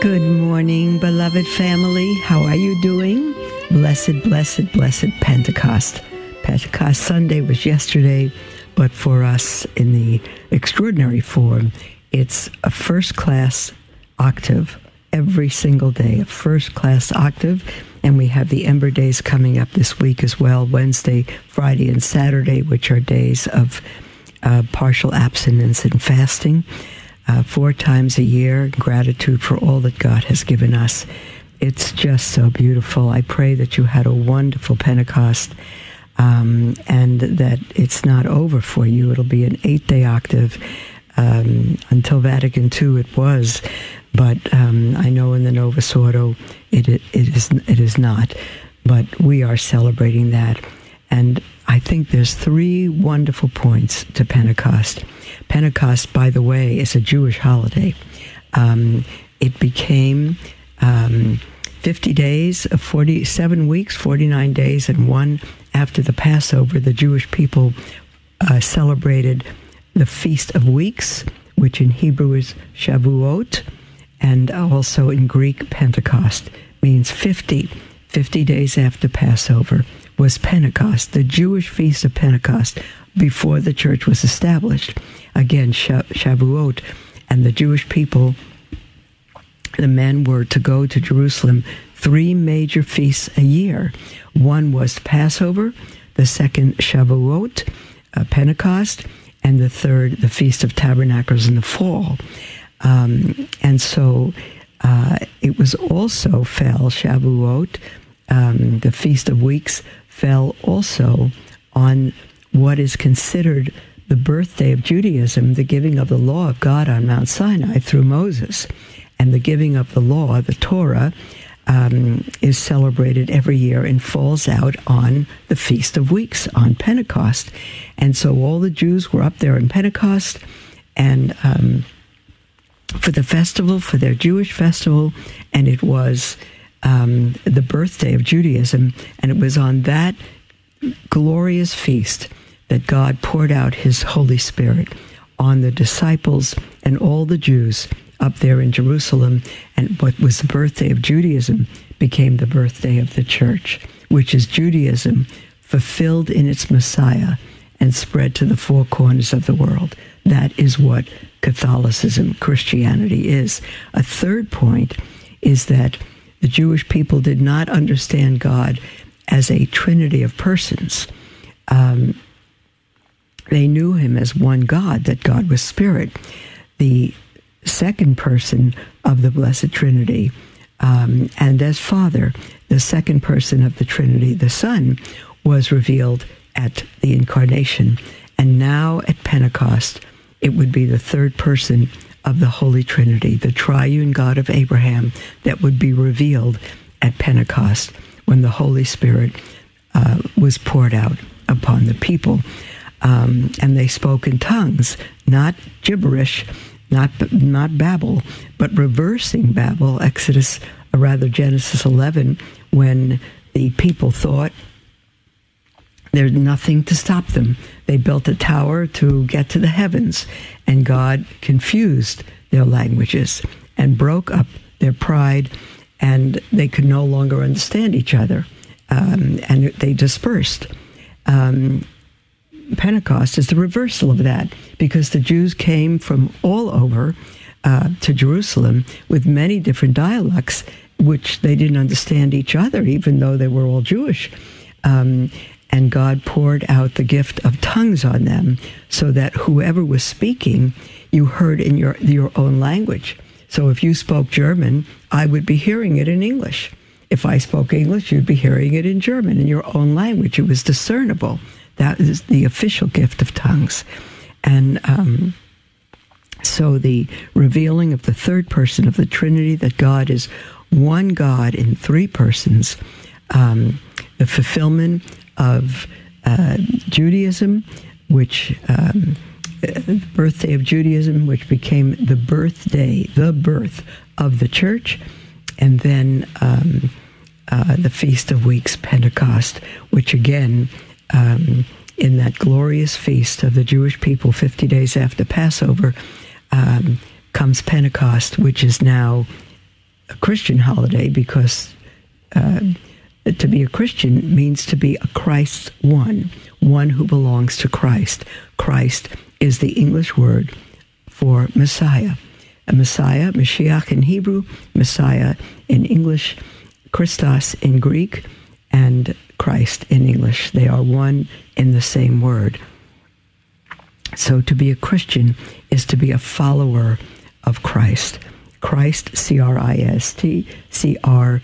Good morning, beloved family. How are you doing? Blessed, blessed, blessed Pentecost. Pentecost Sunday was yesterday, but for us in the extraordinary form, it's a first class octave every single day, a first class octave. And we have the Ember Days coming up this week as well Wednesday, Friday, and Saturday, which are days of uh, partial abstinence and fasting uh, four times a year, gratitude for all that God has given us. It's just so beautiful. I pray that you had a wonderful Pentecost um, and that it's not over for you. It'll be an eight day octave. Um, until Vatican II, it was, but um, I know in the Novus Ordo it, it, is it is not. But we are celebrating that, and I think there's three wonderful points to Pentecost. Pentecost, by the way, is a Jewish holiday. Um, it became um, 50 days, 47 weeks, 49 days, and one after the Passover. The Jewish people uh, celebrated the Feast of Weeks, which in Hebrew is Shavuot, and also in Greek, Pentecost means 50, 50 days after Passover was Pentecost, the Jewish feast of Pentecost, before the church was established. Again, Shavuot, and the Jewish people, the men were to go to Jerusalem three major feasts a year. One was Passover, the second Shavuot, uh, Pentecost, and the third, the Feast of Tabernacles in the fall. Um, and so uh, it was also fell Shavuot, um, the Feast of Weeks, fell also on what is considered the birthday of Judaism, the giving of the law of God on Mount Sinai through Moses. And the giving of the law, the Torah, um, is celebrated every year and falls out on the Feast of Weeks, on Pentecost. And so all the Jews were up there in Pentecost and um, for the festival, for their Jewish festival, and it was um, the birthday of Judaism, and it was on that glorious feast that God poured out His Holy Spirit on the disciples and all the Jews up there in Jerusalem. And what was the birthday of Judaism became the birthday of the church, which is Judaism fulfilled in its Messiah and spread to the four corners of the world. That is what Catholicism, Christianity is. A third point is that the Jewish people did not understand God as a trinity of persons. Um, they knew him as one God, that God was spirit. The second person of the Blessed Trinity, um, and as Father, the second person of the Trinity, the Son, was revealed at the Incarnation. And now at Pentecost, it would be the third person of the Holy Trinity, the triune God of Abraham, that would be revealed at Pentecost when the Holy Spirit uh, was poured out upon the people. Um, and they spoke in tongues, not gibberish, not not Babel, but reversing Babel. Exodus, or rather Genesis 11, when the people thought there's nothing to stop them. They built a tower to get to the heavens, and God confused their languages and broke up their pride, and they could no longer understand each other, um, and they dispersed. Um, Pentecost is the reversal of that because the Jews came from all over uh, to Jerusalem with many different dialects, which they didn't understand each other, even though they were all Jewish. Um, and God poured out the gift of tongues on them so that whoever was speaking, you heard in your, your own language. So if you spoke German, I would be hearing it in English. If I spoke English, you'd be hearing it in German, in your own language. It was discernible. That is the official gift of tongues. And um, so the revealing of the third person of the Trinity, that God is one God in three persons, um, the fulfillment of uh, Judaism, which um, the birthday of Judaism, which became the birthday, the birth of the church, and then um, uh, the Feast of Weeks, Pentecost, which again, um, in that glorious feast of the Jewish people 50 days after Passover, um, comes Pentecost, which is now a Christian holiday because uh, to be a Christian means to be a Christ's one, one who belongs to Christ. Christ is the English word for Messiah. A Messiah, Mashiach in Hebrew, Messiah in English, Christos in Greek, and Christ in English. They are one in the same word. So to be a Christian is to be a follower of Christ. Christ, C R I S T, C R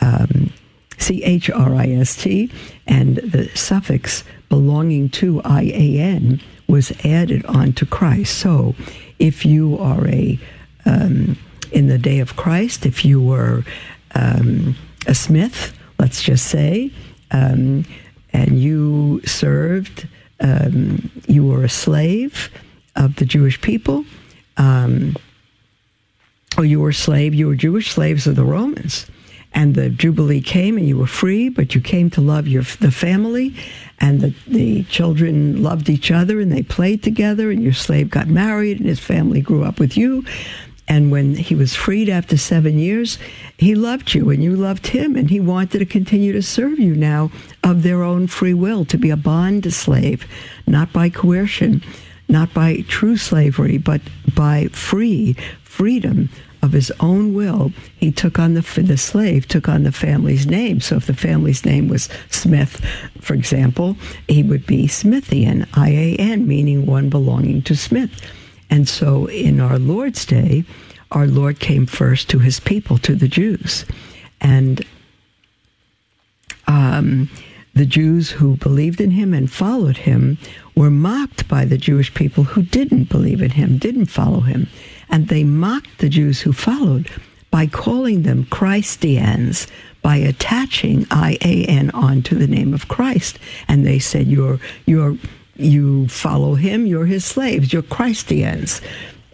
um, C H R I S T, and the suffix belonging to I A N was added onto Christ. So if you are a, um, in the day of Christ, if you were um, a smith, let's just say, um, and you served, um, you were a slave of the Jewish people, um, or you were slave, you were Jewish slaves of the Romans and the Jubilee came and you were free, but you came to love your the family, and the, the children loved each other and they played together, and your slave got married and his family grew up with you. And when he was freed after seven years, he loved you and you loved him, and he wanted to continue to serve you now of their own free will, to be a bond slave, not by coercion, not by true slavery, but by free freedom of his own will, he took on the the slave took on the family's name. So if the family's name was Smith, for example, he would be Smithian, I A N, meaning one belonging to Smith. And so in our Lord's day, our Lord came first to his people, to the Jews, and um, the Jews who believed in him and followed him were mocked by the Jewish people who didn't believe in him, didn't follow him. And they mocked the Jews who followed by calling them Christians, by attaching IAN onto the name of Christ. And they said, You're, you're, you follow him, you're his slaves, you're Christians.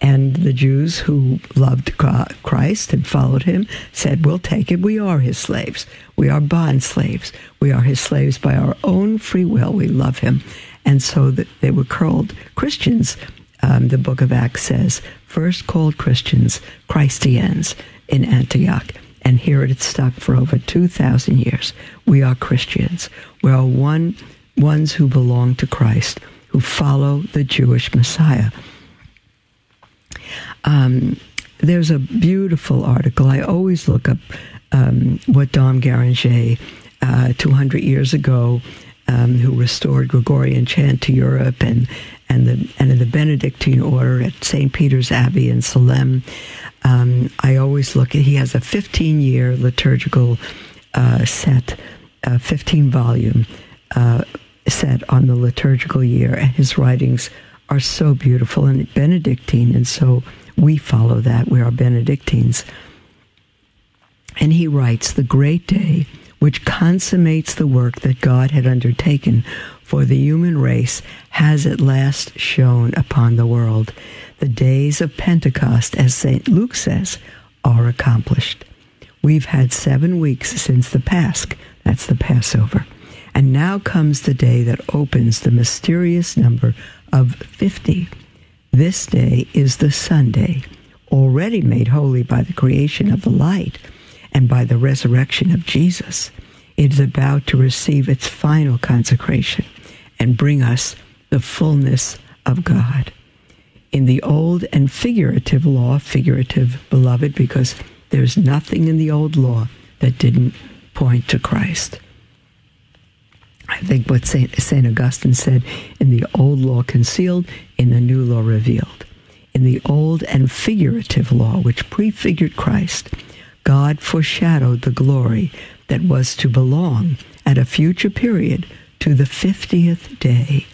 And the Jews who loved Christ and followed him said, We'll take it. We are his slaves. We are bond slaves. We are his slaves by our own free will. We love him. And so they were called Christians um, the book of Acts says, first called Christians Christians in Antioch. And here it stuck for over 2,000 years. We are Christians. We are one, ones who belong to Christ, who follow the Jewish Messiah. Um, there's a beautiful article. I always look up um, what Dom Guéranger, uh, 200 years ago, um, who restored Gregorian chant to Europe and and the and in the Benedictine order at St. Peter's Abbey in Solesmes. Um, I always look at he has a 15 year liturgical uh, set, a 15 volume uh, set on the liturgical year, and his writings are so beautiful and Benedictine, and so we follow that. We are Benedictines. And he writes, The great day which consummates the work that God had undertaken for the human race has at last shone upon the world. The days of Pentecost, as St. Luke says, are accomplished. We've had seven weeks since the Pasch, that's the Passover. And now comes the day that opens the mysterious number of 50. This day is the Sunday, already made holy by the creation of the light and by the resurrection of Jesus. It is about to receive its final consecration and bring us the fullness of God. In the old and figurative law, figurative, beloved, because there's nothing in the old law that didn't point to Christ. I think what St. St. Augustine said in the old law concealed, in the new law revealed. In the old and figurative law, which prefigured Christ, God foreshadowed the glory that was to belong at a future period to the 50th day,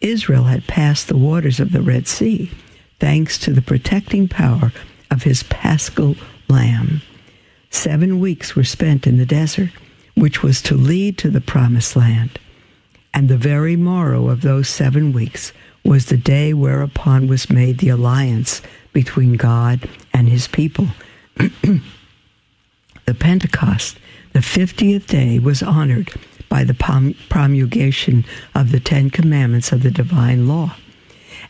Israel had passed the waters of the Red Sea thanks to the protecting power of his paschal lamb. Seven weeks were spent in the desert, which was to lead to the promised land. And the very morrow of those seven weeks was the day whereupon was made the alliance between God and his people. the Pentecost, the 50th day, was honored by the promulgation of the Ten Commandments of the divine law.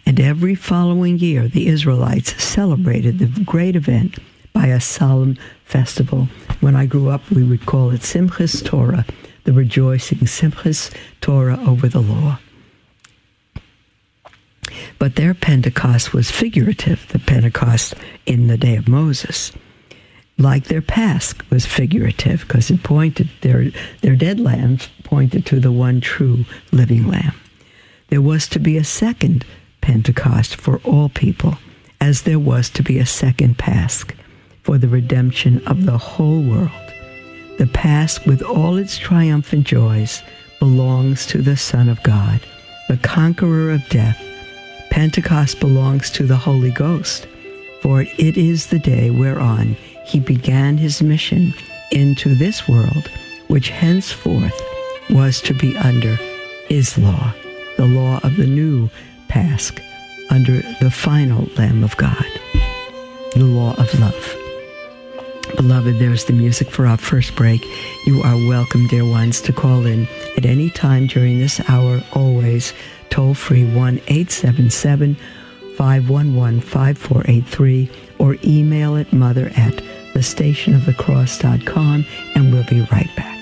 And every following year, the Israelites celebrated the great event by a solemn festival. When I grew up, we would call it Simchas Torah, the rejoicing, Simchas Torah over the law. But their Pentecost was figurative, the Pentecost in the day of Moses. Like their Pasch was figurative because it pointed, their, their dead lambs pointed to the one true living lamb. There was to be a second Pentecost for all people, as there was to be a second Pasch for the redemption of the whole world. The Pasch, with all its triumphant joys, belongs to the Son of God, the conqueror of death. Pentecost belongs to the Holy Ghost, for it is the day whereon he began his mission into this world, which henceforth was to be under his law, the law of the new Pasch, under the final Lamb of God, the law of love. Beloved, there's the music for our first break. You are welcome, dear ones, to call in at any time during this hour, always toll free 1 877 511 5483 or email at mother at thestationofthecross.com and we'll be right back.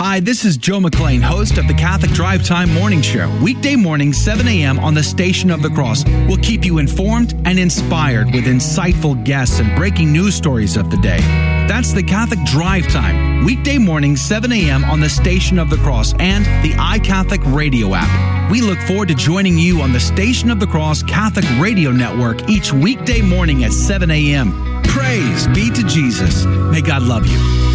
Hi, this is Joe McClane, host of the Catholic Drive Time Morning Show. Weekday morning, 7 a.m. on the Station of the Cross. We'll keep you informed and inspired with insightful guests and breaking news stories of the day. That's the Catholic Drive Time. Weekday morning, 7 a.m. on the Station of the Cross and the iCatholic radio app. We look forward to joining you on the Station of the Cross Catholic Radio Network each weekday morning at 7 a.m. Praise be to Jesus. May God love you.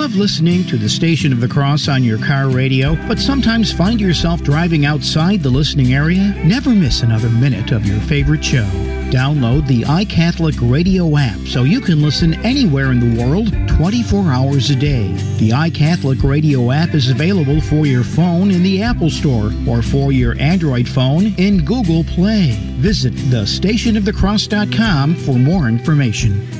Love listening to the Station of the Cross on your car radio, but sometimes find yourself driving outside the listening area? Never miss another minute of your favorite show. Download the iCatholic Radio app so you can listen anywhere in the world 24 hours a day. The iCatholic Radio app is available for your phone in the Apple Store or for your Android phone in Google Play. Visit thestationofthecross.com for more information.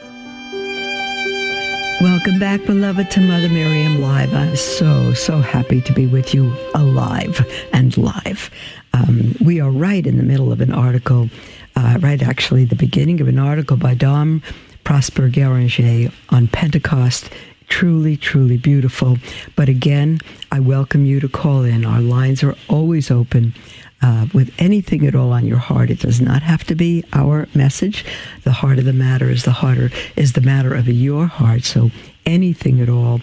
Welcome back, beloved, to Mother Miriam Live. I'm so, so happy to be with you alive and live. Um, we are right in the middle of an article, uh, right actually, the beginning of an article by Dom Prosper Guéranger on Pentecost. Truly, truly beautiful. But again, I welcome you to call in. Our lines are always open uh, with anything at all on your heart. It does not have to be our message. The heart of the matter is the harder is the matter of your heart. So anything at all.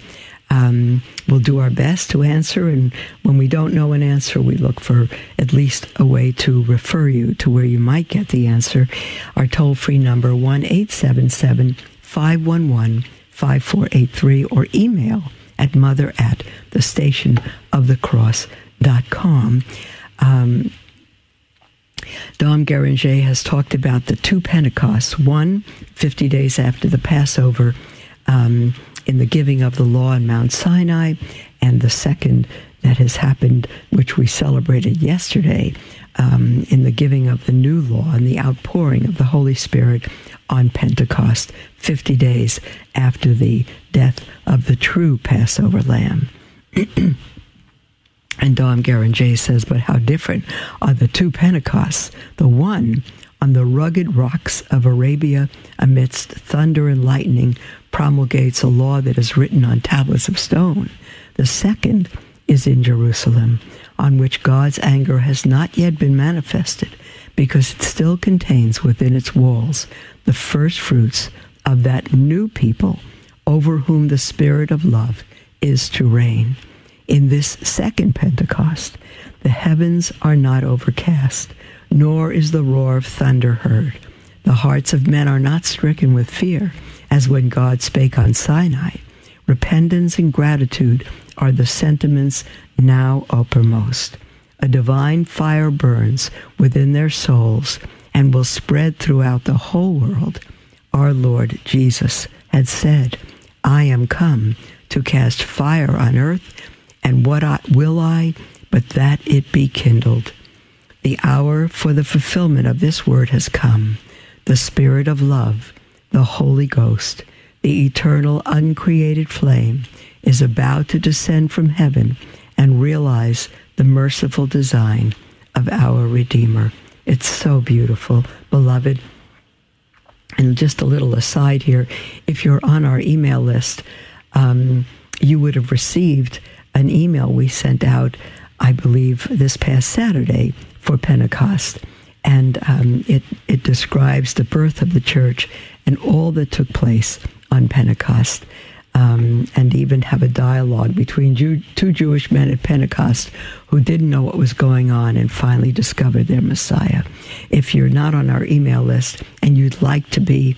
Um, we'll do our best to answer, and when we don't know an answer, we look for at least a way to refer you to where you might get the answer. Our toll free number, 1 877 511 5483, or email at mother at the station of the. Um, Dom Guéranger has talked about the two Pentecosts, one 50 days after the Passover um, in the giving of the law on Mount Sinai, and the second that has happened, which we celebrated yesterday, um, in the giving of the new law and the outpouring of the Holy Spirit on Pentecost, 50 days after the death of the true Passover lamb. And Dom Guéranger says, but how different are the two Pentecosts? The one on the rugged rocks of Arabia amidst thunder and lightning promulgates a law that is written on tablets of stone. The second is in Jerusalem, on which God's anger has not yet been manifested, because it still contains within its walls the first fruits of that new people over whom the Spirit of love is to reign. In this second Pentecost, the heavens are not overcast, nor is the roar of thunder heard. The hearts of men are not stricken with fear, as when God spake on Sinai. Repentance and gratitude are the sentiments now uppermost. A divine fire burns within their souls and will spread throughout the whole world. Our Lord Jesus had said, I am come to cast fire on earth and what I, will I but that it be kindled? The hour for the fulfillment of this word has come. The Spirit of love, the Holy Ghost, the eternal uncreated flame, is about to descend from heaven and realize the merciful design of our Redeemer. It's so beautiful, beloved. And just a little aside here if you're on our email list, um, you would have received an email we sent out, I believe, this past Saturday for Pentecost. And um, it, it describes the birth of the church and all that took place on Pentecost. Um, and even have a dialogue between Jew, two Jewish men at Pentecost who didn't know what was going on and finally discovered their Messiah. If you're not on our email list and you'd like to be,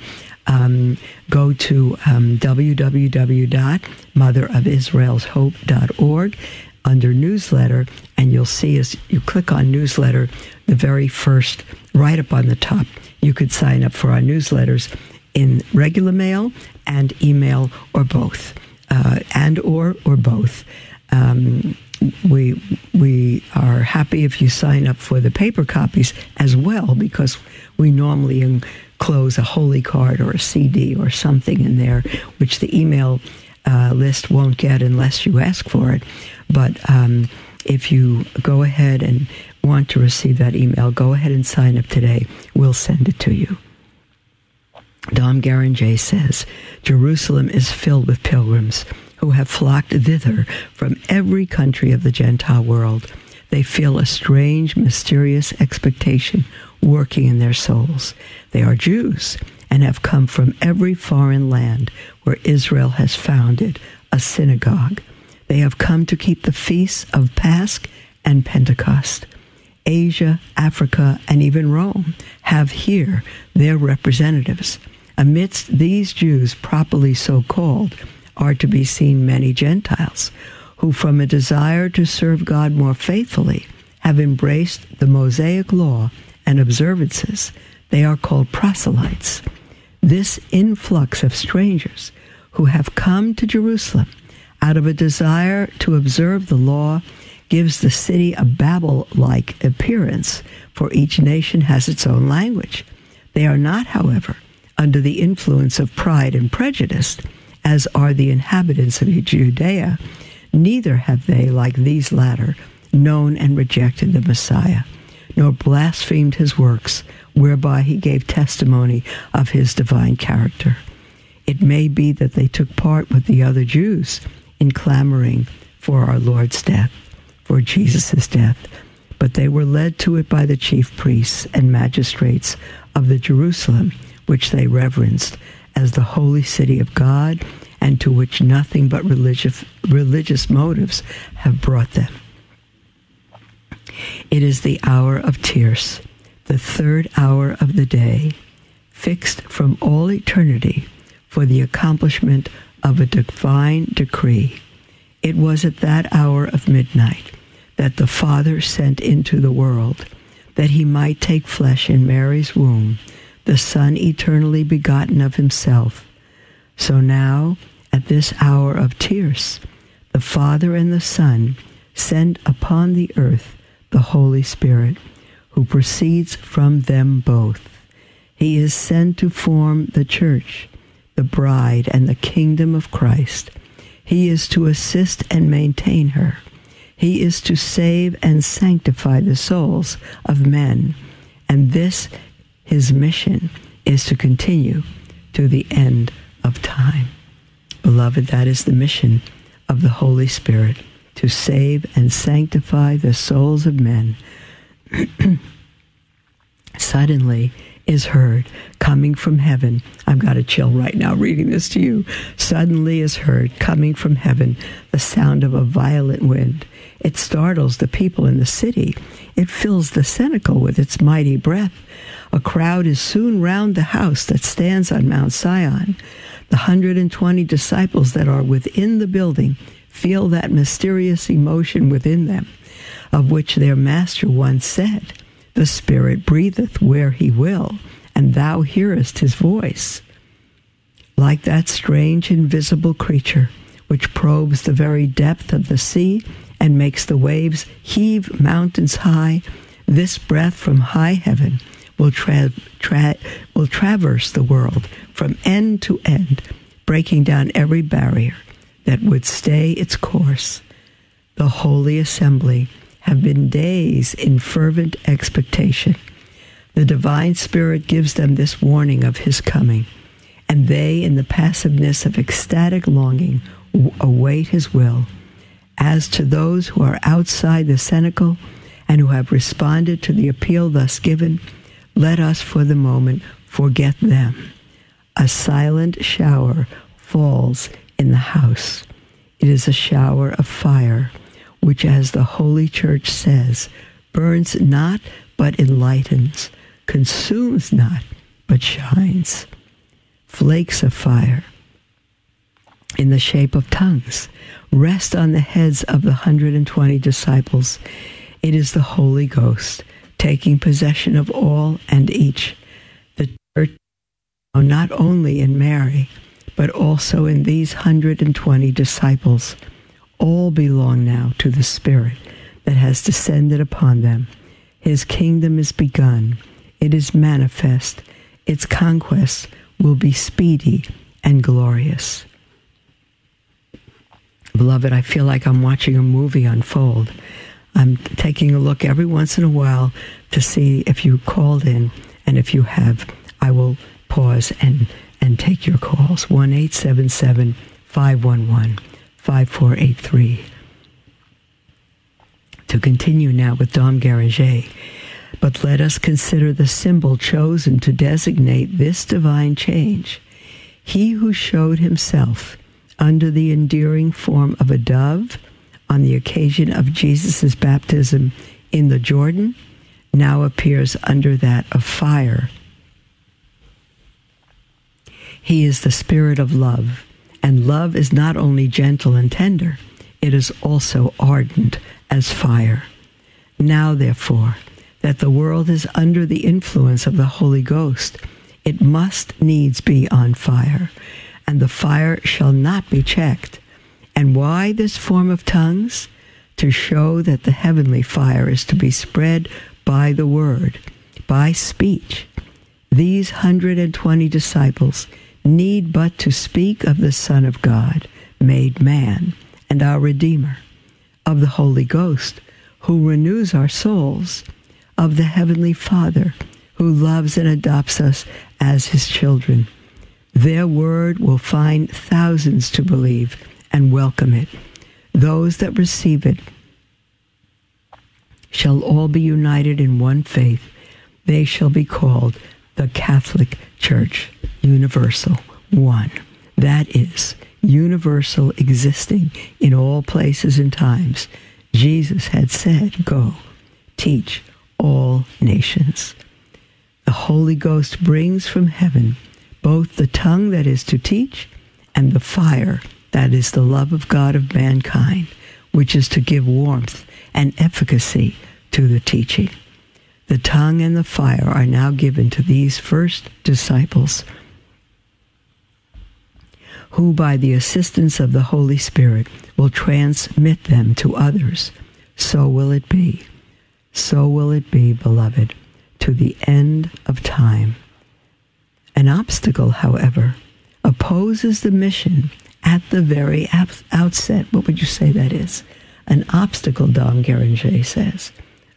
um, go to um, www.motherofisraelshope.org under newsletter, and you'll see as you click on newsletter, the very first, right up on the top, you could sign up for our newsletters in regular mail and email or both, uh, and or or both. Um, we we are happy if you sign up for the paper copies as well because we normally enclose a holy card or a CD or something in there, which the email uh, list won't get unless you ask for it. But um, if you go ahead and want to receive that email, go ahead and sign up today. We'll send it to you. Dom Guéranger says Jerusalem is filled with pilgrims who have flocked thither from every country of the Gentile world. They feel a strange, mysterious expectation working in their souls. They are Jews and have come from every foreign land where Israel has founded a synagogue. They have come to keep the feasts of Pasch and Pentecost. Asia, Africa, and even Rome have here their representatives. Amidst these Jews, properly so called, are to be seen many Gentiles who, from a desire to serve God more faithfully, have embraced the Mosaic law and observances. They are called proselytes. This influx of strangers who have come to Jerusalem out of a desire to observe the law gives the city a Babel like appearance, for each nation has its own language. They are not, however, under the influence of pride and prejudice, as are the inhabitants of Judea. Neither have they, like these latter, known and rejected the Messiah, nor blasphemed his works, whereby he gave testimony of his divine character. It may be that they took part with the other Jews in clamoring for our Lord's death, for Jesus' death, but they were led to it by the chief priests and magistrates of the Jerusalem, which they reverenced as the holy city of God and to which nothing but religious, religious motives have brought them. It is the hour of tierce, the third hour of the day, fixed from all eternity for the accomplishment of a divine decree. It was at that hour of midnight that the Father sent into the world that he might take flesh in Mary's womb, the Son eternally begotten of himself. So now, at this hour of tierce, the Father and the Son send upon the earth the Holy Spirit, who proceeds from them both. He is sent to form the church, the bride, and the kingdom of Christ. He is to assist and maintain her. He is to save and sanctify the souls of men. And this, his mission, is to continue to the end of time. Beloved, that is the mission of the Holy Spirit to save and sanctify the souls of men. Suddenly is heard coming from heaven. I've got a chill right now reading this to you. Suddenly is heard coming from heaven the sound of a violent wind. It startles the people in the city. It fills the cenacle with its mighty breath. A crowd is soon round the house that stands on Mount Sion. The 120 disciples that are within the building feel that mysterious emotion within them, of which their master once said, The Spirit breatheth where he will, and thou hearest his voice. Like that strange invisible creature which probes the very depth of the sea and makes the waves heave mountains high, this breath from high heaven will, tra- tra- will traverse the world from end to end, breaking down every barrier that would stay its course. The Holy Assembly have been days in fervent expectation. The Divine Spirit gives them this warning of His coming, and they, in the passiveness of ecstatic longing, await His will. As to those who are outside the cenacle and who have responded to the appeal thus given, let us for the moment forget them. A silent shower falls in the house. It is a shower of fire, which, as the Holy Church says, burns not but enlightens, consumes not but shines. Flakes of fire in the shape of tongues rest on the heads of the 120 disciples. It is the Holy Ghost taking possession of all and each. The church, not only in Mary, but also in these 120 disciples. All belong now to the Spirit that has descended upon them. His kingdom is begun, it is manifest, its conquest will be speedy and glorious. Beloved, I feel like I'm watching a movie unfold. I'm taking a look every once in a while to see if you called in, and if you have, I will pause and and take your calls 1 877 511 5483. To continue now with Dom Guéranger, but let us consider the symbol chosen to designate this divine change. He who showed himself under the endearing form of a dove on the occasion of Jesus' baptism in the Jordan now appears under that of fire he is the spirit of love, and love is not only gentle and tender, it is also ardent as fire. Now, therefore, that the world is under the influence of the Holy Ghost, it must needs be on fire, and the fire shall not be checked. And why this form of tongues? To show that the heavenly fire is to be spread by the word, by speech. These 120 disciples need but to speak of the Son of God, made man, and our Redeemer, of the Holy Ghost, who renews our souls, of the Heavenly Father, who loves and adopts us as his children. Their word will find thousands to believe and welcome it. Those that receive it shall all be united in one faith. They shall be called the Catholic Church universal, one. That is universal, existing in all places and times. Jesus had said, Go, teach all nations. The Holy Ghost brings from heaven both the tongue that is to teach and the fire that is the love of God of mankind, which is to give warmth and efficacy to the teaching. The tongue and the fire are now given to these first disciples, who, by the assistance of the Holy Spirit, will transmit them to others. So will it be. So will it be, beloved, to the end of time. An obstacle, however, opposes the mission at the very outset. What would you say that is? An obstacle, Dom Guéranger says,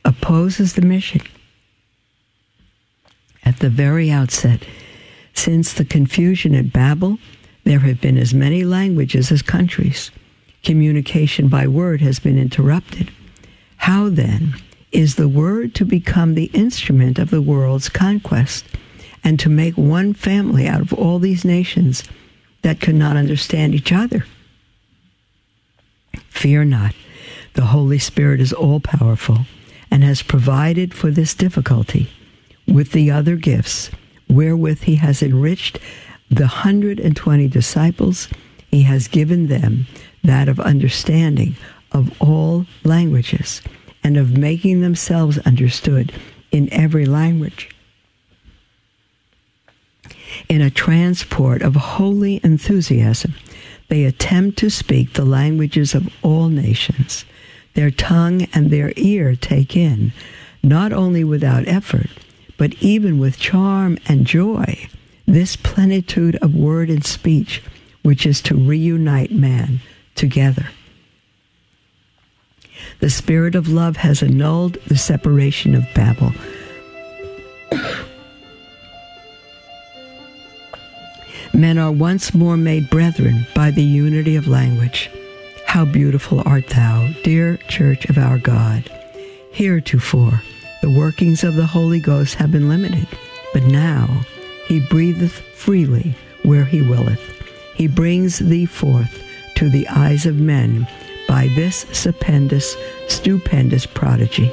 opposes the mission at the very outset. Since the confusion at Babel, there have been as many languages as countries. Communication by word has been interrupted. How then is the word to become the instrument of the world's conquest and to make one family out of all these nations that could not understand each other? Fear not. The Holy Spirit is all powerful and has provided for this difficulty with the other gifts wherewith he has enriched the 120 disciples. He has given them that of understanding of all languages and of making themselves understood in every language. In a transport of holy enthusiasm, they attempt to speak the languages of all nations. Their tongue and their ear take in, not only without effort, but even with charm and joy, this plenitude of word and speech, which is to reunite man together. The spirit of love has annulled the separation of Babel. Men are once more made brethren by the unity of language. How beautiful art thou, dear church of our God. Heretofore, the workings of the Holy Ghost have been limited, but now he breatheth freely where he willeth. He brings thee forth to the eyes of men by this stupendous, stupendous prodigy.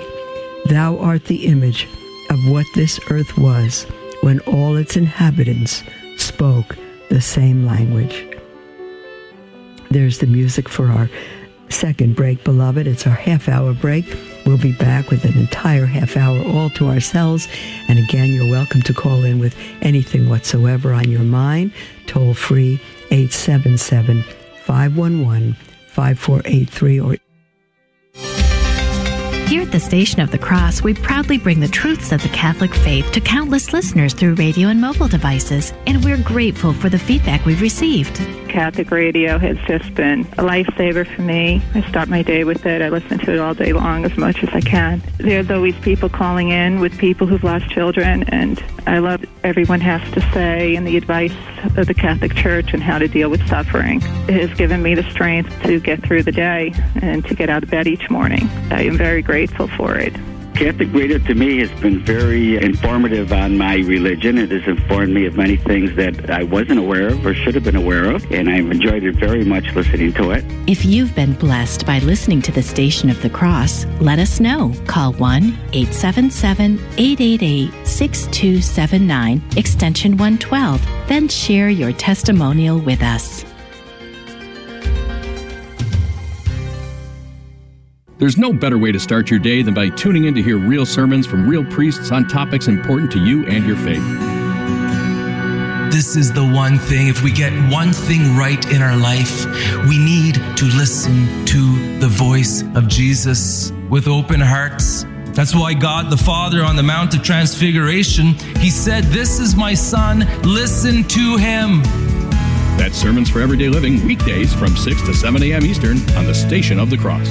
Thou art the image of what this earth was when all its inhabitants spoke the same language. There's the music for our second break, beloved. It's our half hour break. We'll be back with an entire half hour all to ourselves. And again, you're welcome to call in with anything whatsoever on your mind. Toll free 877 511 5483 or here at the Station of the Cross, we proudly bring the truths of the Catholic faith to countless listeners through radio and mobile devices, and we're grateful for the feedback we've received. Catholic radio has just been a lifesaver for me. I start my day with it. I listen to it all day long as much as I can. There's always people calling in with people who've lost children, and I love everyone has to say and the advice of the Catholic Church and how to deal with suffering. It has given me the strength to get through the day and to get out of bed each morning. I am very grateful for it. Catholic radio to me has been very informative on my religion. It has informed me of many things that I wasn't aware of or should have been aware of, and I've enjoyed it very much listening to it. If you've been blessed by listening to the Station of the Cross, let us know. Call 1 877 888 6279, extension 112, then share your testimonial with us. There's no better way to start your day than by tuning in to hear real sermons from real priests on topics important to you and your faith. This is the one thing. If we get one thing right in our life, we need to listen to the voice of Jesus with open hearts. That's why God the Father on the Mount of Transfiguration, he said, This is my son, listen to him. That's Sermons for Everyday Living, weekdays from 6 to 7 a.m. Eastern on the Station of the Cross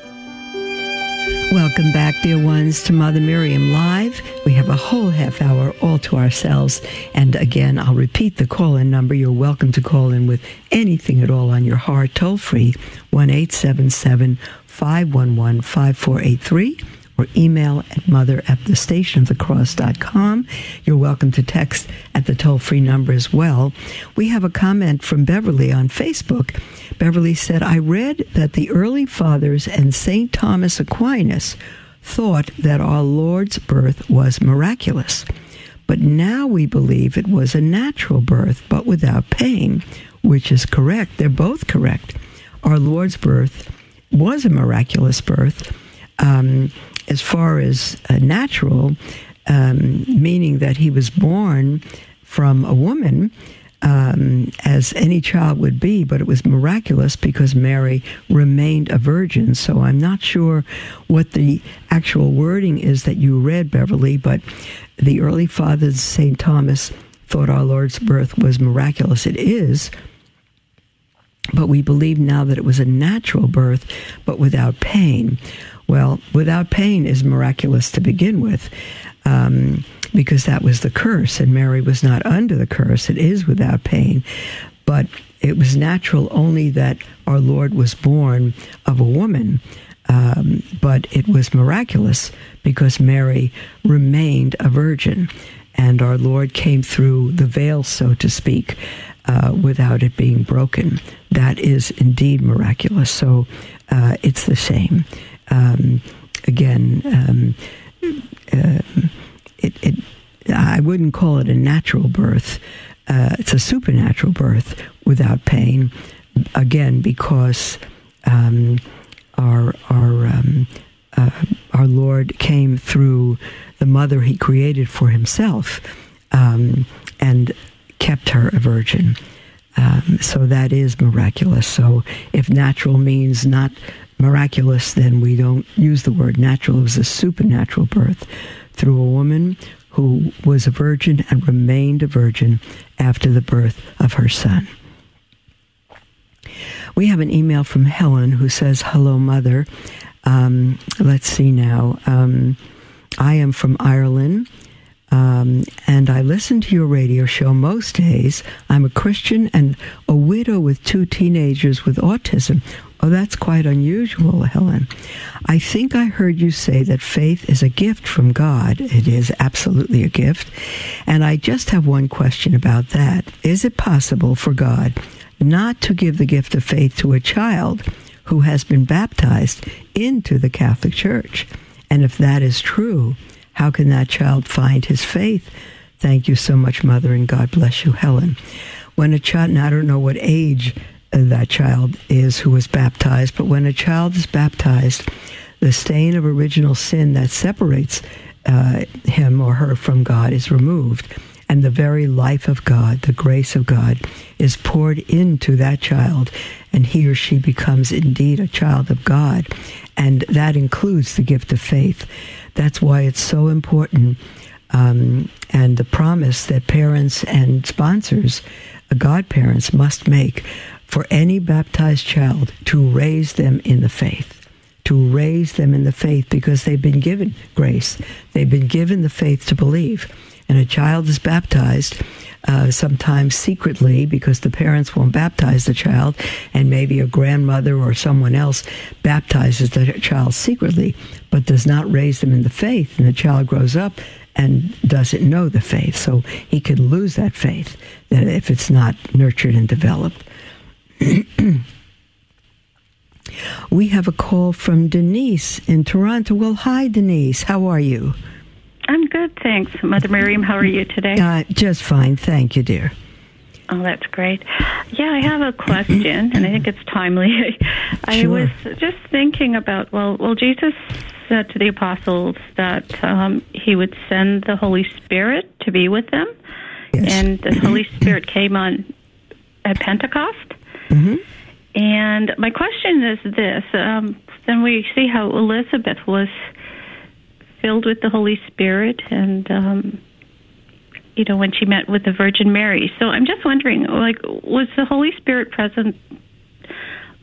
Welcome back, dear ones, to Mother Miriam Live. We have a whole half hour all to ourselves. And again, I'll repeat the call in number. You're welcome to call in with anything at all on your heart, toll free, 1 877 511 5483 or email at mother at the station cross.com. You're welcome to text at the toll free number as well. We have a comment from Beverly on Facebook. Beverly said, I read that the early fathers and St. Thomas Aquinas thought that our Lord's birth was miraculous. But now we believe it was a natural birth, but without pain, which is correct. They're both correct. Our Lord's birth was a miraculous birth. Um, as far as uh, natural, um, meaning that he was born from a woman, um, as any child would be, but it was miraculous because Mary remained a virgin. So I'm not sure what the actual wording is that you read, Beverly, but the early fathers, St. Thomas, thought our Lord's birth was miraculous. It is. But we believe now that it was a natural birth, but without pain. Well, without pain is miraculous to begin with. Um, because that was the curse, and Mary was not under the curse. It is without pain. But it was natural only that our Lord was born of a woman. Um, but it was miraculous because Mary remained a virgin, and our Lord came through the veil, so to speak, uh, without it being broken. That is indeed miraculous. So uh, it's the same. Um, again, um, uh, it, it, I wouldn't call it a natural birth. Uh, it's a supernatural birth without pain. Again, because um, our our um, uh, our Lord came through the mother He created for Himself, um, and kept her a virgin. Um, so that is miraculous. So if natural means not miraculous, then we don't use the word natural. It was a supernatural birth through a woman who was a virgin and remained a virgin after the birth of her son. We have an email from Helen who says, Hello, Mother. Um, let's see now. Um, I am from Ireland. Um, and I listen to your radio show most days. I'm a Christian and a widow with two teenagers with autism. Oh, that's quite unusual, Helen. I think I heard you say that faith is a gift from God. It is absolutely a gift. And I just have one question about that. Is it possible for God not to give the gift of faith to a child who has been baptized into the Catholic Church? And if that is true, how can that child find his faith? Thank you so much, Mother, and God bless you, Helen. When a child, and I don't know what age that child is who was baptized. But when a child is baptized, the stain of original sin that separates uh, him or her from God is removed. And the very life of God, the grace of God, is poured into that child, and he or she becomes indeed a child of God. And that includes the gift of faith. That's why it's so important. Um, and the promise that parents and sponsors, godparents, must make for any baptized child to raise them in the faith, to raise them in the faith because they've been given grace. They've been given the faith to believe. And a child is baptized uh, sometimes secretly because the parents won't baptize the child, and maybe a grandmother or someone else baptizes the child secretly, but does not raise them in the faith. And the child grows up and doesn't know the faith. So he could lose that faith if it's not nurtured and developed. We have a call from Denise in Toronto. Well, hi, Denise. How are you? I'm good, thanks. Mother Miriam, how are you today? Uh, just fine. Thank you, dear. Oh, that's great. Yeah, I have a question, and I think it's timely. I Sure. was just thinking about well, well, Jesus said to the apostles that um, he would send the Holy Spirit to be with them, and the Holy Spirit came on at Pentecost. Mm-hmm. And my question is this: um, Then we see how Elizabeth was filled with the Holy Spirit, and um, you know when she met with the Virgin Mary. So I'm just wondering, like, was the Holy Spirit present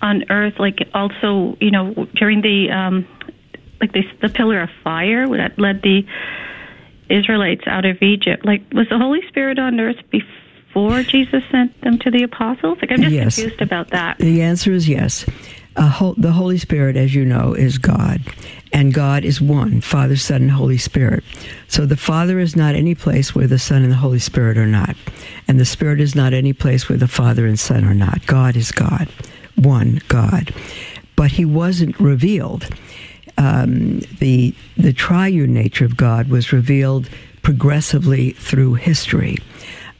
on Earth, like also, you know, during the um, like the the pillar of fire that led the Israelites out of Egypt? Like, was the Holy Spirit on Earth before Jesus sent them to the apostles? Like, I'm just Yes. confused about that. The answer is yes. Uh, the Holy Spirit, as you know, is God, and God is one Father, Son, and Holy Spirit. So the Father is not any place where the Son and the Holy Spirit are not, and the Spirit is not any place where the Father and Son are not. God is God, one God. But He wasn't revealed. Um, the the triune nature of God was revealed progressively through history.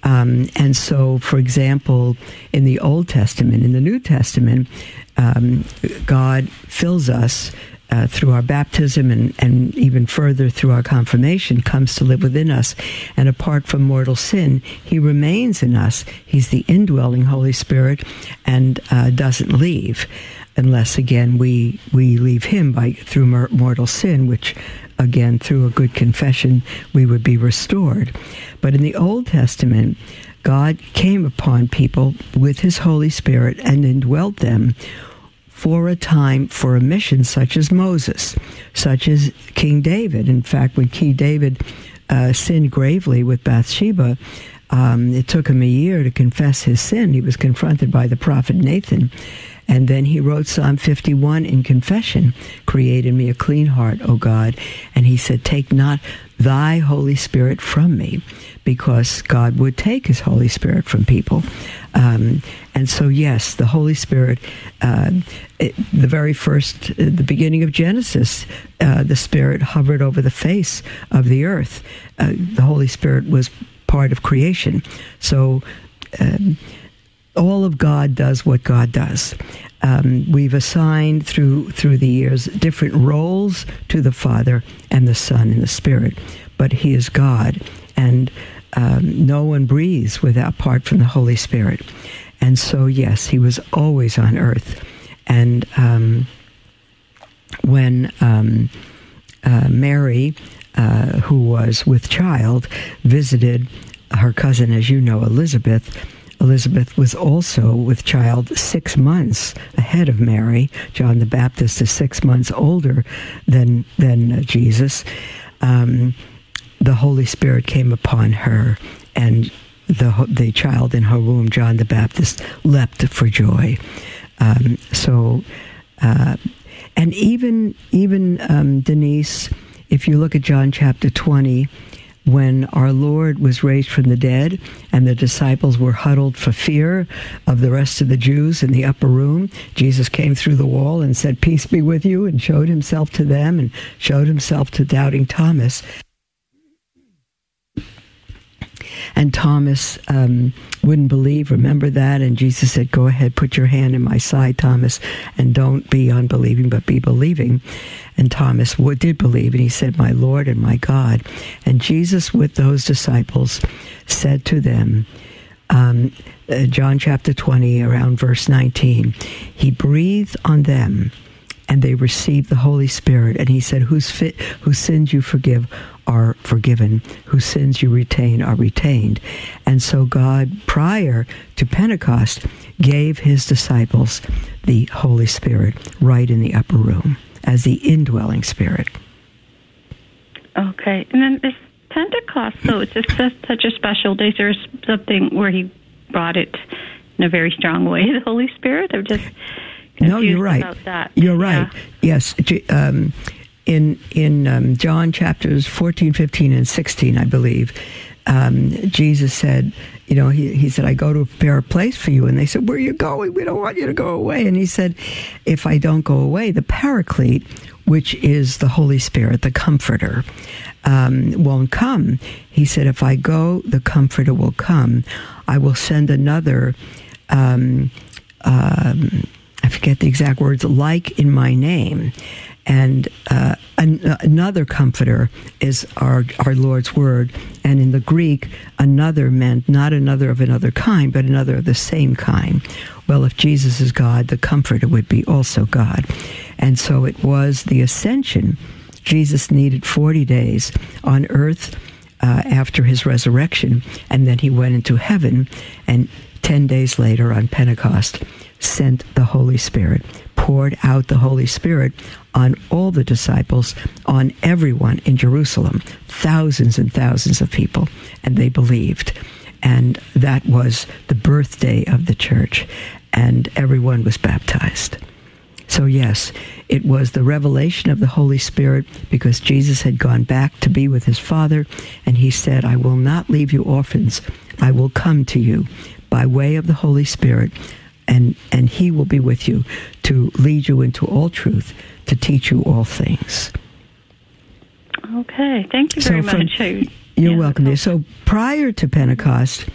Um, and so, for example, in the Old Testament, in the New Testament, um, God fills us uh, through our baptism and, and even further through our confirmation, comes to live within us. And apart from mortal sin, He remains in us. He's the indwelling Holy Spirit and uh, doesn't leave unless again we we leave him by through mortal sin which again through a good confession we would be restored but in the old testament god came upon people with his holy spirit and indwelt them for a time for a mission such as moses such as king david. In fact when king david uh, sinned gravely with bathsheba um, it took him a year to confess his sin. He was confronted by the prophet nathan. And then he wrote Psalm 51 in confession Create in me a clean heart, O God. And he said, Take not thy Holy Spirit from me, because God would take his Holy Spirit from people. Um, and so, yes, the Holy Spirit, uh, it, the very first, uh, the beginning of Genesis, uh, the Spirit hovered over the face of the earth. Uh, the Holy Spirit was part of creation. So, um, all of God does what God does. Um, we've assigned through through the years different roles to the Father and the Son and the Spirit, but He is God, and um, no one breathes without apart from the Holy Spirit. And so, yes, He was always on earth, and um, when um, uh, Mary, uh, who was with child, visited her cousin, as you know, Elizabeth. Elizabeth was also with child six months ahead of Mary. John the Baptist is six months older than than Jesus. Um, the Holy Spirit came upon her, and the the child in her womb, John the Baptist, leapt for joy. Um, so, uh, and even even um, Denise, if you look at John chapter twenty when our Lord was raised from the dead and the disciples were huddled for fear of the rest of the Jews in the upper room, Jesus came through the wall and said, Peace be with you, and showed himself to them and showed himself to doubting Thomas. And Thomas um, wouldn't believe. Remember that? And Jesus said, Go ahead, put your hand in my side, Thomas, and don't be unbelieving, but be believing. And Thomas did believe, and he said, My Lord and my God. And Jesus, with those disciples, said to them, um, uh, John chapter 20, around verse 19, He breathed on them and they received the Holy Spirit. And he said, Whose, fit, whose sins you forgive are forgiven, whose sins you retain are retained. And so God, prior to Pentecost, gave his disciples the Holy Spirit right in the upper room as the indwelling spirit. Okay, and then this Pentecost, so it's just such, a special day. There's something where he brought it in a very strong way. The Holy Spirit. I'm just No, you're right. You're right. Yes. Um, in in um, John chapters 14, 15, and 16, I believe, um, Jesus said, you know, he, he said, I go to prepare a place for you. And they said, Where are you going? We don't want you to go away. And he said, If I don't go away, the Paraclete, which is the Holy Spirit, the Comforter, um, won't come. He said, If I go, the Comforter will come. I will send another. Um, um, I forget the exact words, like in my name. And uh, an, uh, another comforter is our, our Lord's word. And in the Greek, another meant not another of another kind, but another of the same kind. Well, if Jesus is God, the comforter would be also God. And so it was the ascension. Jesus needed 40 days on earth uh, after his resurrection, and then he went into heaven. And 10 days later on Pentecost, sent the Holy Spirit, poured out the Holy Spirit on all the disciples, on everyone in Jerusalem, thousands and thousands of people, and they believed. And that was the birthday of the church, and everyone was baptized. So, yes, it was the revelation of the Holy Spirit because Jesus had gone back to be with his Father, and he said, I will not leave you orphans. I will come to you by way of the Holy Spirit and and he will be with you to lead you into all truth to teach you all things. Okay thank you very so from, much you're yeah, welcome so prior to pentecost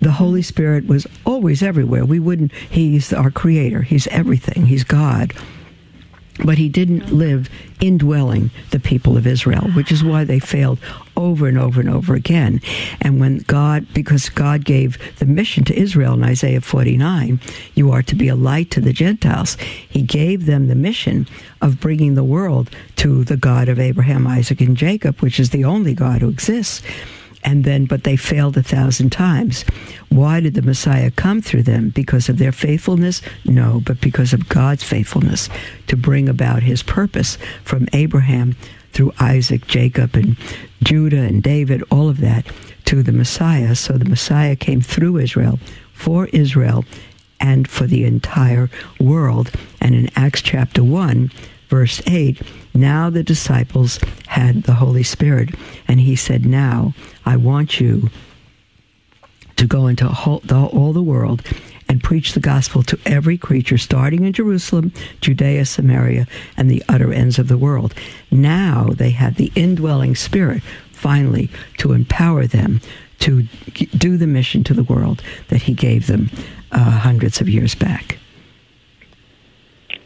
the holy spirit was always everywhere. We wouldn't he's our creator. He's everything. He's god. But he didn't live indwelling the people of Israel, which is why they failed over and over and over again. And when God, because God gave the mission to Israel in Isaiah 49, you are to be a light to the Gentiles, he gave them the mission of bringing the world to the God of Abraham, Isaac, and Jacob, which is the only God who exists. And then but they failed a thousand times. Why did the messiah come through them? Because of their faithfulness? No but because of god's faithfulness to bring about his purpose from abraham through isaac jacob and judah and david all of that to the messiah. So the messiah came through israel for israel and for the entire world. And in acts chapter 1 verse 8 now the disciples had the Holy Spirit, and he said, Now I want you to go into all the world and preach the gospel to every creature, starting in Jerusalem, Judea, Samaria, and the utter ends of the world. Now they had the indwelling spirit, finally, to empower them to do the mission to the world that he gave them uh, hundreds of years back.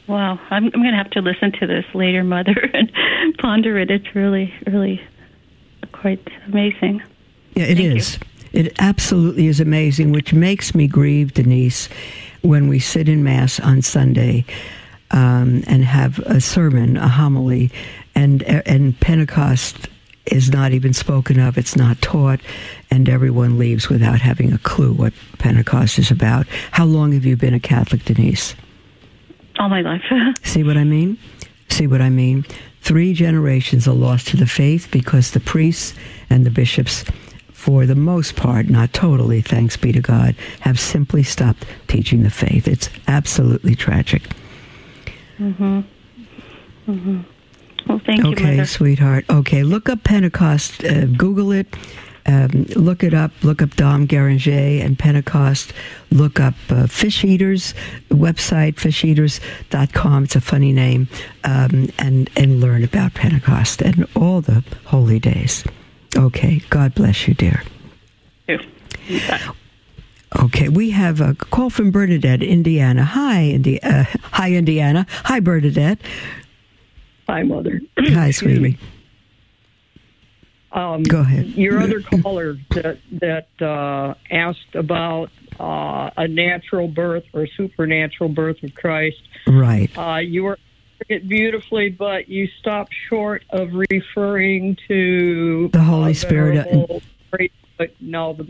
Wow, I'm, I'm going to have to listen to this later, Mother, and ponder it. It's really, really quite amazing. Yeah, it Thank is. You. It absolutely is amazing, which makes me grieve, Denise, when we sit in Mass on Sunday um, and have a sermon, a homily, and and Pentecost is not even spoken of. It's not taught, and everyone leaves without having a clue what Pentecost is about. How long have you been a Catholic, Denise? all my life. See what I mean? See what I mean? Three generations are lost to the faith because the priests and the bishops, for the most part, not totally, thanks be to God, have simply stopped teaching the faith. It's absolutely tragic. Mm-hmm. Mm-hmm. Well, thank okay, you, Okay, sweetheart. Okay, look up Pentecost. Uh, Google it. Um, look it up. Look up Dom Guéranger and Pentecost. Look up uh, Fish Eaters website, fisheaters.com. It's a funny name. Um, and, and learn about Pentecost and all the holy days. Okay. God bless you, dear. Okay, we have a call from Bernadette, Indiana. Hi, Indi- uh, hi, Indiana. Hi, Bernadette. Hi, Mother. Hi, sweetie. Um, Go ahead. Your other caller that that uh, asked about uh, a natural birth or supernatural birth of Christ. Right. Uh, you were it beautifully, but you stop short of referring to the Holy Spirit. but no, the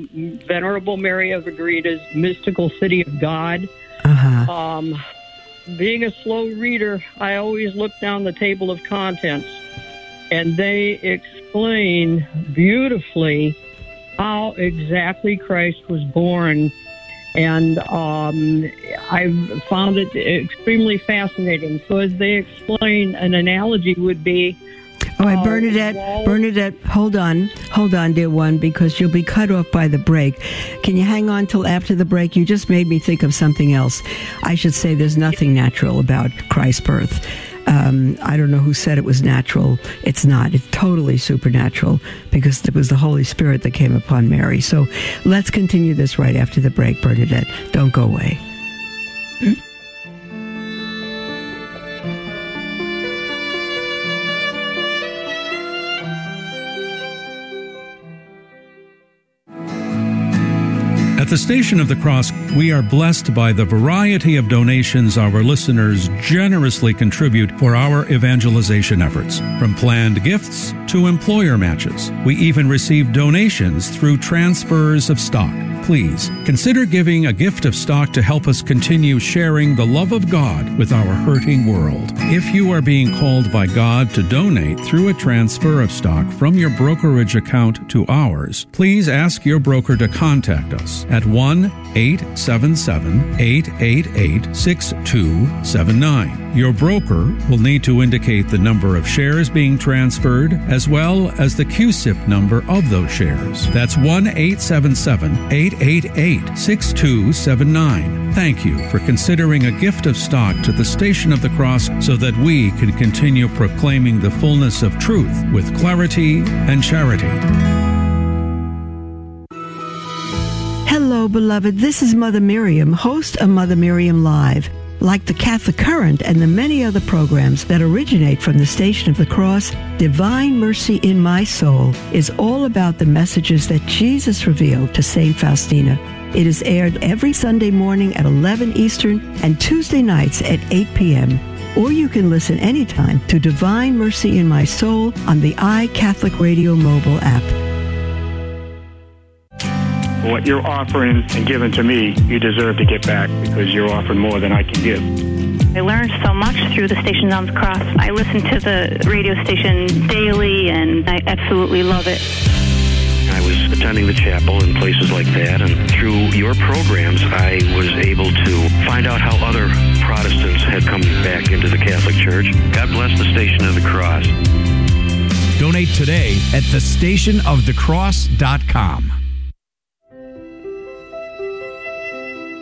Venerable Mary of Agreda's mystical city of God. Uh-huh. Um, being a slow reader, I always look down the table of contents, and they explain beautifully how exactly Christ was born. And um, I've found it extremely fascinating. So, as they explain, an analogy would be All right, Bernadette, Bernadette, hold on, hold on, dear one, because you'll be cut off by the break. Can you hang on till after the break? You just made me think of something else. I should say there's nothing natural about Christ's birth. Um, I don't know who said it was natural. It's not. It's totally supernatural because it was the Holy Spirit that came upon Mary. So let's continue this right after the break, Bernadette. Don't go away. The Station of the Cross, we are blessed by the variety of donations our listeners generously contribute for our evangelization efforts, from planned gifts to employer matches. We even receive donations through transfers of stock. Please consider giving a gift of stock to help us continue sharing the love of God with our hurting world. If you are being called by God to donate through a transfer of stock from your brokerage account to ours, please ask your broker to contact us at 1 877 888 6279. Your broker will need to indicate the number of shares being transferred as well as the CUSIP number of those shares. That's 1 877 888 6279. Thank you for considering a gift of stock to the Station of the Cross so that we can continue proclaiming the fullness of truth with clarity and charity. Hello, beloved. This is Mother Miriam, host of Mother Miriam Live. Like the Catholic Current and the many other programs that originate from the Station of the Cross, Divine Mercy in My Soul is all about the messages that Jesus revealed to St. Faustina. It is aired every Sunday morning at 11 Eastern and Tuesday nights at 8 p.m. Or you can listen anytime to Divine Mercy in My Soul on the iCatholic Radio mobile app. What you're offering and giving to me, you deserve to get back because you're offering more than I can give. I learned so much through the Station on the Cross. I listen to the radio station daily and I absolutely love it. I was attending the chapel and places like that, and through your programs, I was able to find out how other Protestants had come back into the Catholic Church. God bless the Station of the Cross. Donate today at thestationofthecross.com.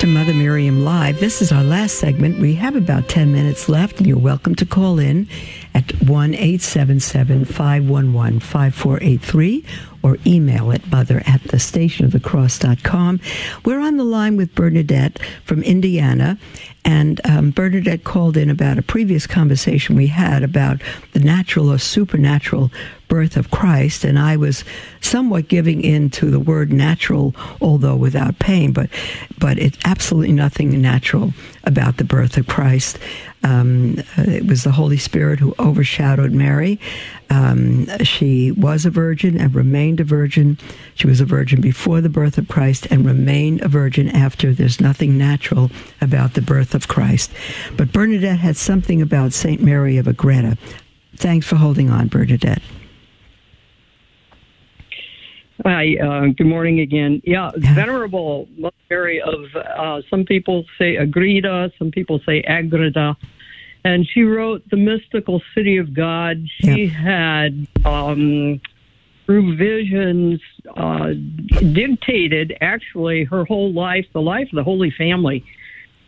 to Mother Miriam Live. This is our last segment. We have about 10 minutes left, and you're welcome to call in at 1 877 511 5483 or email at mother at the stationofthecross.com. We're on the line with Bernadette from Indiana, and um, Bernadette called in about a previous conversation we had about the natural or supernatural birth of Christ, and I was somewhat giving in to the word natural, although without pain, but but it's absolutely nothing natural about the birth of Christ. Um, it was the Holy Spirit who overshadowed Mary. Um, she was a virgin and remained a virgin. She was a virgin before the birth of Christ and remained a virgin after. There's nothing natural about the birth of Christ. But Bernadette had something about St. Mary of Agreda. Thanks for holding on, Bernadette. Hi, uh, good morning again. Yeah, Venerable Mother Mary of, uh, some people say Agreda, some people say Agreda. And she wrote The Mystical City of God. She had, um, through visions, uh, dictated actually her whole life, the life of the Holy Family.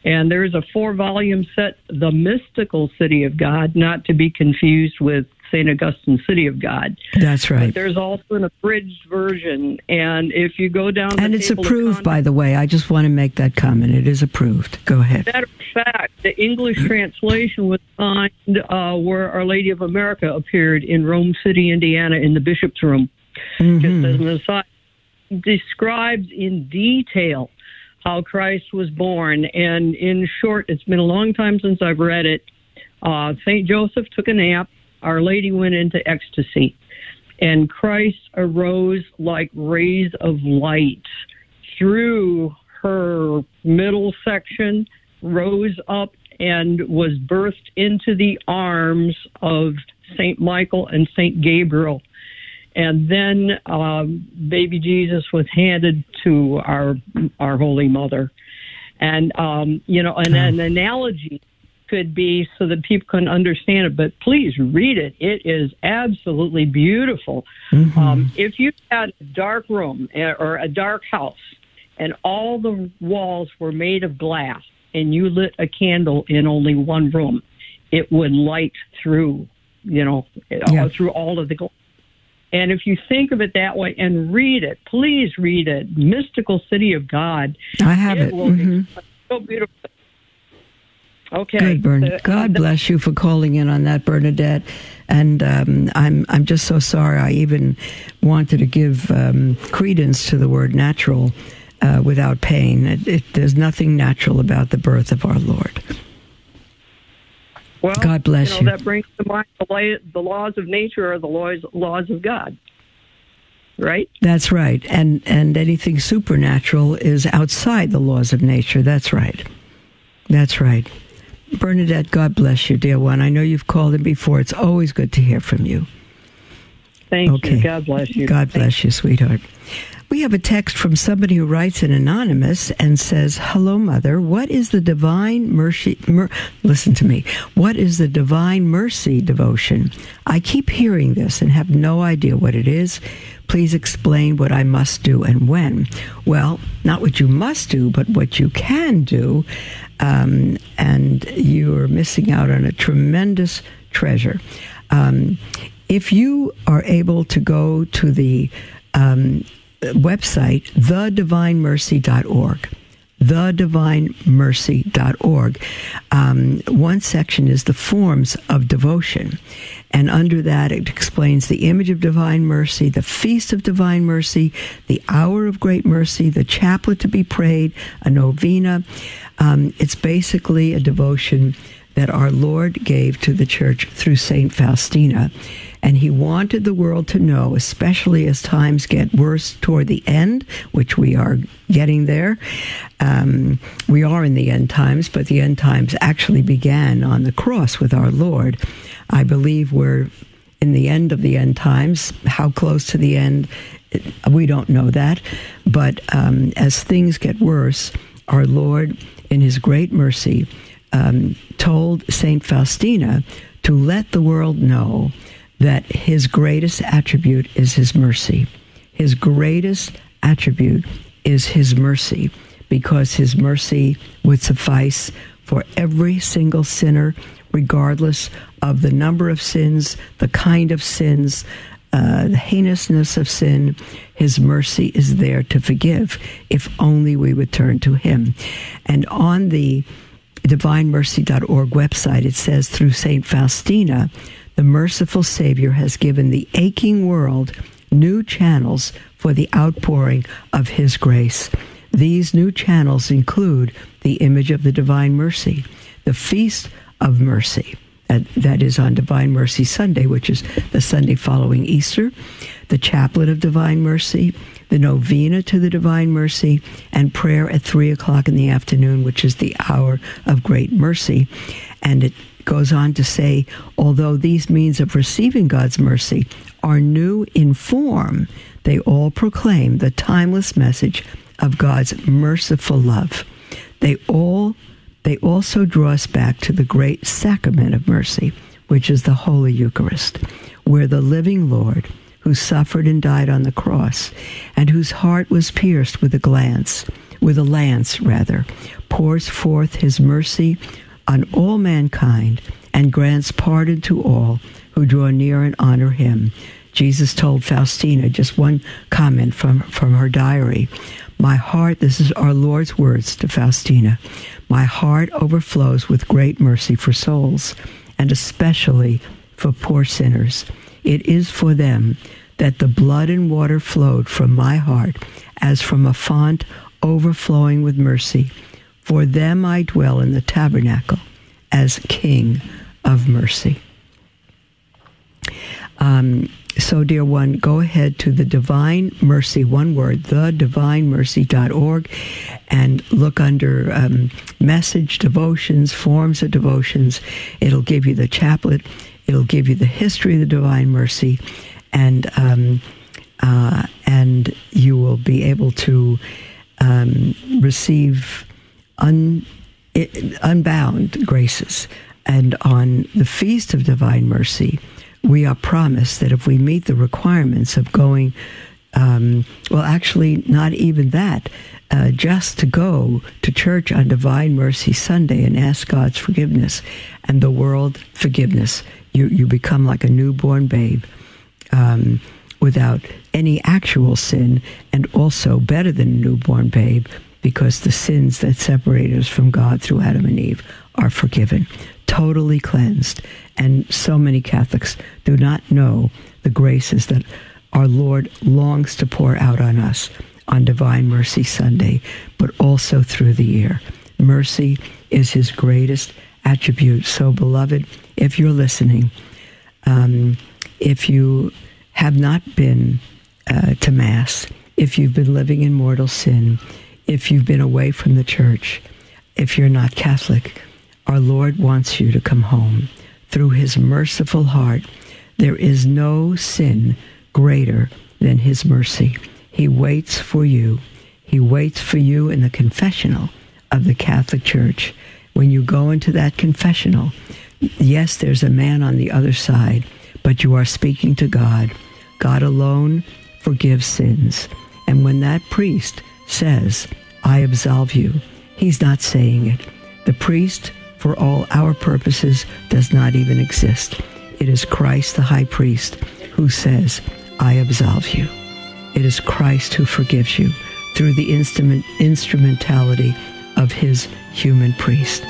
And there's a four volume set, The Mystical City of God, not to be confused with St. Augustine City of God. That's right. But there's also an abridged version. And if you go down And it's approved, by the way. I just want to make that comment. It is approved. Go ahead. Matter of fact, the English translation was signed uh, where Our Lady of America appeared in Rome City, Indiana, in the bishop's room. Mm-hmm. Just as an aside, describes in detail how Christ was born. And in short, it's been a long time since I've read it. Uh, St. Joseph took a nap. Our Lady went into ecstasy. And Christ arose like rays of light through her middle section, rose up, and was birthed into the arms of Saint Michael and Saint Gabriel. And then um, baby Jesus was handed to our our Holy Mother, and um, you know, and an analogy could be so that people can understand it. But please read it; it is absolutely beautiful. Mm-hmm. Um, if you had a dark room eh, or a dark house, and all the walls were made of glass, and you lit a candle in only one room, it would light through, you know, Yeah. through all of the glass. And if you think of it that way and read it, please read it. Mystical City of God. I have it. will Mhm. so beautiful. Okay. Good, Bern. The- God bless you for calling in on that, Bernadette. And um, I'm I'm just so sorry. I even wanted to give um, credence to the word natural uh, without pain. It, it, there's nothing natural about the birth of our Lord. Well, God bless you. you. That brings to mind the, the laws of nature are the laws laws of God, right? That's right. And and anything supernatural is outside the laws of nature. That's right. That's right. Bernadette, God bless you, dear one. I know you've called in before. It's always good to hear from you. Thank Okay. you. God bless you. God bless you, sweetheart. We have a text from somebody who writes in anonymous and says, "Hello, mother. What is the divine mercy? Mer- listen to me. What is the divine mercy devotion? I keep hearing this and have no idea what it is. Please explain what I must do and when. Well, not what you must do, but what you can do. Um, and you are missing out on a tremendous treasure." Um, if you are able to go to the um, website, thedivinemercy.org, thedivinemercy.org, um, one section is the forms of devotion. And under that, it explains the image of divine mercy, the feast of divine mercy, the hour of great mercy, the chaplet to be prayed, a novena. Um, it's basically a devotion that our Lord gave to the church through St. Faustina. And he wanted the world to know, especially as times get worse toward the end, which we are getting there. Um, we are in the end times, but the end times actually began on the cross with our Lord. I believe we're in the end of the end times. How close to the end, we don't know that. But um, as things get worse, our Lord, in his great mercy, um, told St. Faustina to let the world know that his greatest attribute is his mercy. His greatest attribute is his mercy because his mercy would suffice for every single sinner, regardless of the number of sins, the kind of sins, uh, the heinousness of sin. His mercy is there to forgive if only we would turn to him. And on the divinemercy.org website, it says through St. Faustina, the merciful Savior has given the aching world new channels for the outpouring of His grace. These new channels include the image of the Divine Mercy, the Feast of Mercy, that, that is on Divine Mercy Sunday, which is the Sunday following Easter, the Chaplet of Divine Mercy, the Novena to the Divine Mercy, and prayer at 3 o'clock in the afternoon, which is the hour of great mercy. And it goes on to say, although these means of receiving God's mercy are new in form, they all proclaim the timeless message of God's merciful love. They all they also draw us back to the great sacrament of mercy, which is the Holy Eucharist, where the living Lord, who suffered and died on the cross, and whose heart was pierced with a glance, with a lance rather, pours forth his mercy on all mankind and grants pardon to all who draw near and honor him. Jesus told Faustina, just one comment from, from her diary. My heart, this is our Lord's words to Faustina, my heart overflows with great mercy for souls, and especially for poor sinners. It is for them that the blood and water flowed from my heart as from a font overflowing with mercy. For them I dwell in the tabernacle as King of mercy. Um, so, dear one, go ahead to the Divine Mercy, one word, thedivinemercy.org, and look under um, message devotions, forms of devotions. It'll give you the chaplet, it'll give you the history of the Divine Mercy, and um, uh, and you will be able to um, receive un, unbound graces. And on the Feast of Divine Mercy, we are promised that if we meet the requirements of going, um, well, actually, not even that, uh, just to go to church on Divine Mercy Sunday and ask God's forgiveness and the world forgiveness, you, you become like a newborn babe um, without any actual sin, and also better than a newborn babe because the sins that separated us from God through Adam and Eve are forgiven, totally cleansed. And so many Catholics do not know the graces that our Lord longs to pour out on us on Divine Mercy Sunday, but also through the year. Mercy is his greatest attribute. So, beloved, if you're listening, um, if you have not been uh, to Mass, if you've been living in mortal sin, if you've been away from the church, if you're not Catholic, our Lord wants you to come home through his merciful heart. There is no sin greater than his mercy. He waits for you. He waits for you in the confessional of the Catholic Church. When you go into that confessional, yes, there's a man on the other side, but you are speaking to God. God alone forgives sins. And when that priest says, I absolve you, he's not saying it. The priest, for all our purposes, does not even exist. It is Christ the high priest who says, I absolve you. It is Christ who forgives you through the instrument, instrumentality of his human priest.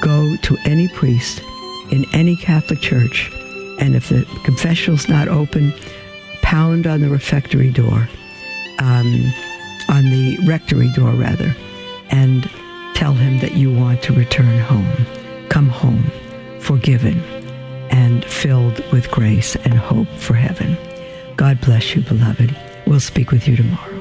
Go to any priest in any Catholic church, and if the confessional's not open, pound on the refectory door, um, on the rectory door rather, and tell him that you want to return home. Come home, forgiven and filled with grace and hope for heaven. God bless you, beloved. We'll speak with you tomorrow.